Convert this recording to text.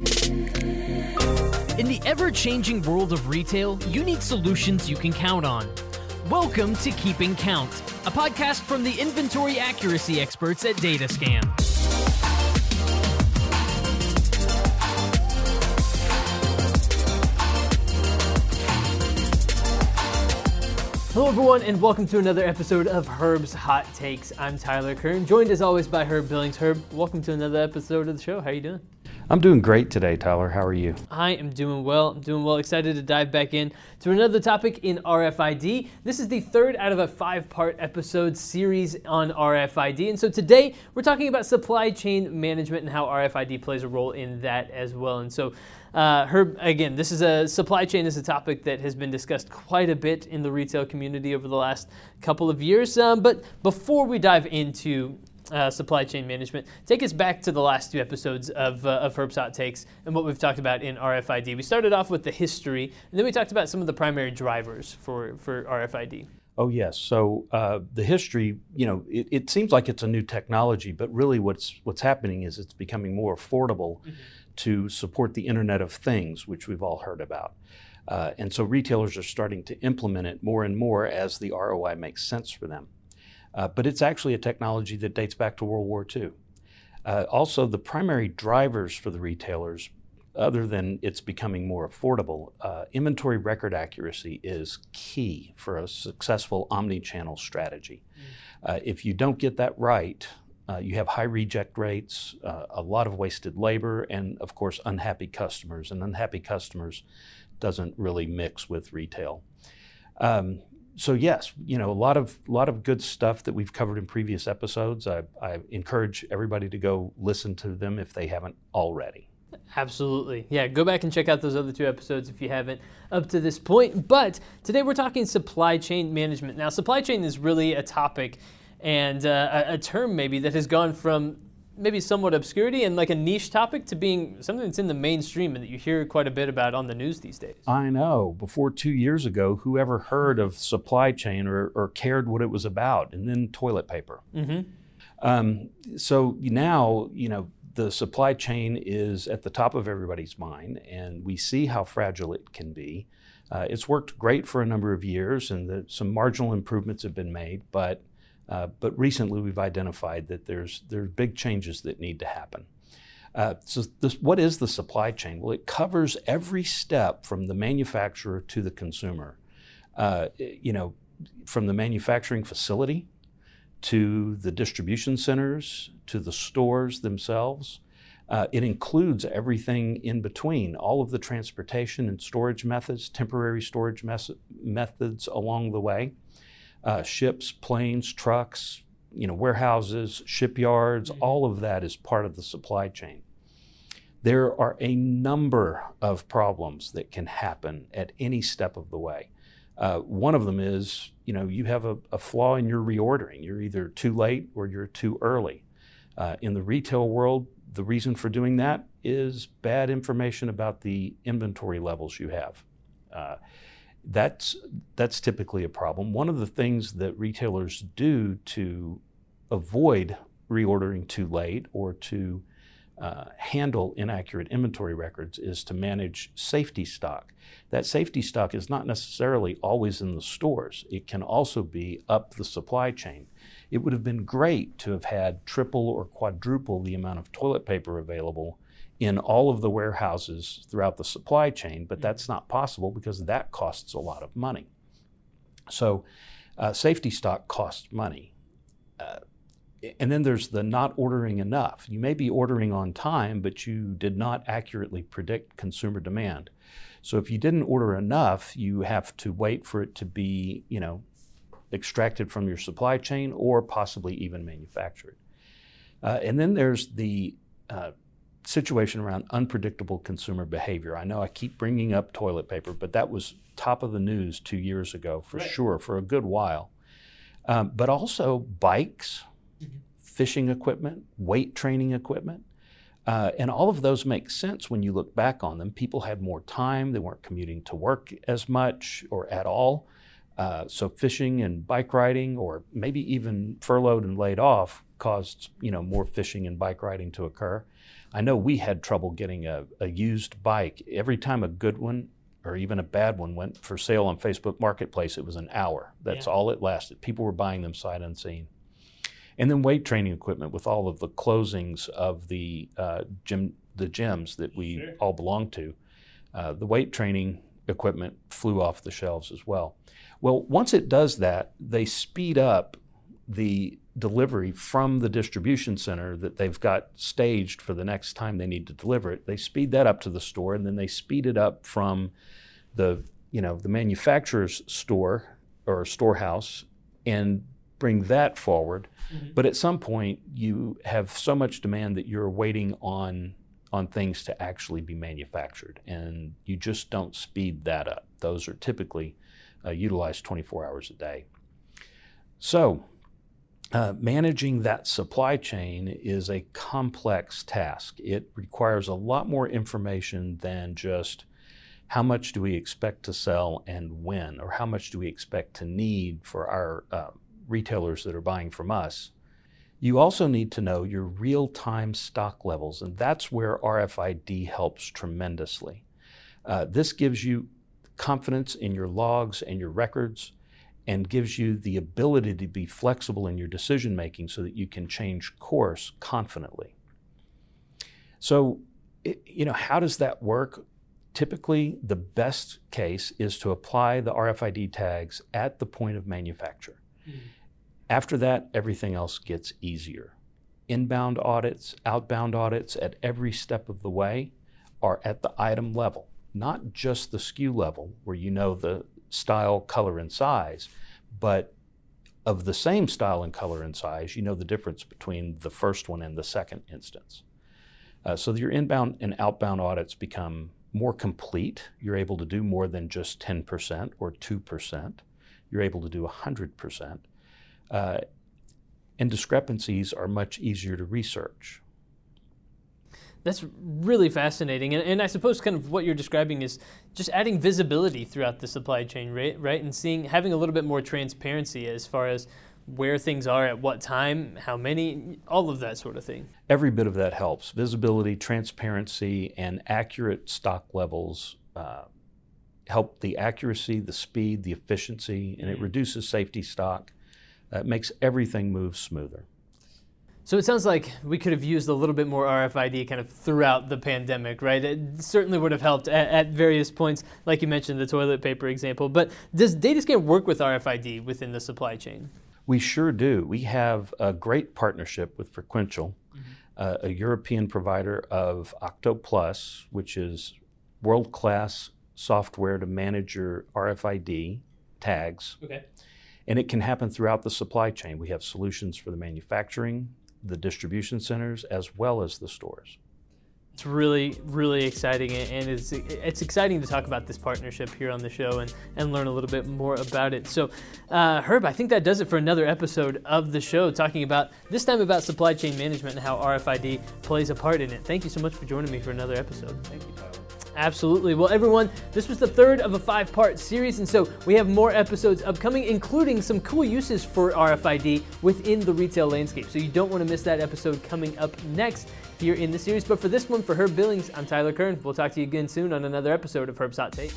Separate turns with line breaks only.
In the ever changing world of retail, you need solutions you can count on. Welcome to Keeping Count, a podcast from the inventory accuracy experts at Datascan. Hello, everyone, and welcome to another episode of Herb's Hot Takes. I'm Tyler Kern, joined as always by Herb Billings. Herb, welcome to another episode of the show. How are you doing?
I'm doing great today, Tyler. How are you?
I am doing well. I'm doing well. Excited to dive back in to another topic in RFID. This is the third out of a five part episode series on RFID. And so today we're talking about supply chain management and how RFID plays a role in that as well. And so, uh, Herb, again, this is a supply chain is a topic that has been discussed quite a bit in the retail community over the last couple of years. Um, but before we dive into uh, supply chain management. Take us back to the last two episodes of, uh, of Herb's Hot Takes and what we've talked about in RFID. We started off with the history, and then we talked about some of the primary drivers for, for RFID.
Oh yes. So uh, the history, you know, it, it, seems like it's a new technology, but really what's what's happening is it's becoming more affordable mm-hmm. to support the Internet of Things, which we've all heard about. Uh, and so retailers are starting to implement it more and more as the ROI makes sense for them. Uh, but it's actually a technology that dates back to World War II. Uh, also, the primary drivers for the retailers, other than it's becoming more affordable, uh, inventory record accuracy is key for a successful omni-channel strategy. Mm. if you don't get that right, uh, you have high reject rates, uh, a lot of wasted labor, and of course, unhappy customers. And unhappy customers doesn't really mix with retail. Um, so yes, you know a lot of a lot of good stuff that we've covered in previous episodes. I, I encourage everybody to go listen to them if they haven't already.
Absolutely. Yeah, go back and check out those other two episodes if you haven't up to this point. But today we're talking supply chain management. Now, supply chain is really a topic and uh, a, a term maybe that has gone from maybe somewhat obscurity and like a niche topic to being something that's in the mainstream and that you hear quite a bit about on the news these days.
I know. Before two years ago, whoever heard of supply chain or, or cared what it was about? And then toilet paper. Mm-hmm. Um, so now, you know, the supply chain is at the top of everybody's mind, and we see how fragile it can be. Uh, it's worked great for a number of years, and the, some marginal improvements have been made, but uh, but recently, we've identified that there's there's big changes that need to happen. Uh, so, this, what is the supply chain? Well, it covers every step from the manufacturer to the consumer. Uh, you know, from the manufacturing facility to the distribution centers to the stores themselves. Uh, it includes everything in between, all of the transportation and storage methods, temporary storage mes- methods along the way uh, ships, planes, trucks, you know, warehouses, shipyards, mm-hmm. all of that is part of the supply chain. There are a number of problems that can happen at any step of the way. Uh, one of them is, you know, you have a, a, flaw in your reordering. You're either too late or you're too early. Uh, in the retail world, the reason for doing that is bad information about the inventory levels you have. Uh, that's that's typically a problem. One of the things that retailers do to avoid reordering too late or to uh, handle inaccurate inventory records is to manage safety stock. That safety stock is not necessarily always in the stores. It can also be up the supply chain. It would have been great to have had triple or quadruple the amount of toilet paper available in all of the warehouses throughout the supply chain, but mm-hmm. that's not possible because that costs a lot of money. So, uh, safety stock costs money. Uh, and then there's the not ordering enough. You may be ordering on time, but you did not accurately predict consumer demand. So if you didn't order enough, you have to wait for it to be, you know, extracted from your supply chain or possibly even manufactured. Uh, and then there's the uh, situation around unpredictable consumer behavior. I know I keep bringing up toilet paper, but that was top of the news two years ago for right. sure, for a good while. Um, but also bikes, mm-hmm. fishing equipment, weight training equipment. Uh, and all of those make sense when you look back on them. People had more time, they weren't commuting to work as much or at all. Uh, so fishing and bike riding, or maybe even furloughed and laid off, caused you know more fishing and bike riding to occur. I know we had trouble getting a, a used bike. Every time a good one or even a bad one went for sale on Facebook Marketplace, it was an hour. That's
Yeah.
all it lasted. People were buying them sight unseen. And then weight training equipment with all of the closings of the uh, gym, the gyms that we
Sure.
all belong to. Uh, the weight training equipment flew off the shelves as well. Well, once it does that, they speed up the delivery from the distribution center that they've got staged for the next time they need to deliver it. They speed that up to the store, and then they speed it up from the you know the manufacturer's store or storehouse and bring that forward. But at some point, you have so much demand that you're waiting on on things to actually be manufactured, and you just don't speed that up. Those are typically uh, utilized 24 hours a day. So, uh, managing that supply chain is a complex task. It requires a lot more information than just how much do we expect to sell and when, or how much do we expect to need for our uh, retailers that are buying from us. You also need to know your real time stock levels, and that's where RFID helps tremendously. Uh, this gives you confidence in your logs and your records and gives you the ability to be flexible in your decision making so that you can change course confidently. So, it, you know, how does that work? Typically, the best case is to apply the RFID tags at the point of manufacture. Hmm. After that, everything else gets easier. Inbound audits, outbound audits at every step of the way are at the item level, not just the SKU level where you know the style, color, and size, but of the same style and color and size, you know the difference between the first one and the second instance. Uh, so your inbound and outbound audits become more complete. You're able to do more than just 10% or 2%. You're able to do 100%. Uh, and discrepancies are much easier to research.
That's really fascinating. And, and I suppose kind of what you're describing is just adding visibility throughout the supply chain, right? right? And seeing, having a little bit more transparency as far as where things are at what time, how many, all of that sort of thing.
Every bit of that helps. Visibility, transparency, and accurate stock levels uh, help the accuracy, the speed, the efficiency, and it reduces safety stock. Uh, it makes everything move smoother.
So it sounds like we could have used a little bit more RFID kind of throughout the pandemic, right? It certainly would have helped at, at various points, like you mentioned, the toilet paper example. But does Datascan work with RFID within the supply chain?
We sure do. We have a great partnership with Frequentiel, uh, a European provider of OctoPlus, which is world class software to manage your RFID tags.
Okay.
And it can happen throughout the supply chain. We have solutions for the manufacturing, the distribution centers, as well as the stores.
It's really, really exciting, and and it's it's exciting to talk about this partnership here on the show and, and learn a little bit more about it. So, uh, Herb, I think that does it for another episode of the show, talking about this time about supply chain management and how RFID plays a part in it. Thank you so much for joining me for another episode.
Thank you, Tyler.
Absolutely. Well, everyone, this was the third of a five part series, and so we have more episodes upcoming, including some cool uses for RFID within the retail landscape. So you don't want to miss that episode coming up next here in the series. But for this one, for Herb Billings, I'm Tyler Kern. We'll talk to you again soon on another episode of Herb's Hot Take.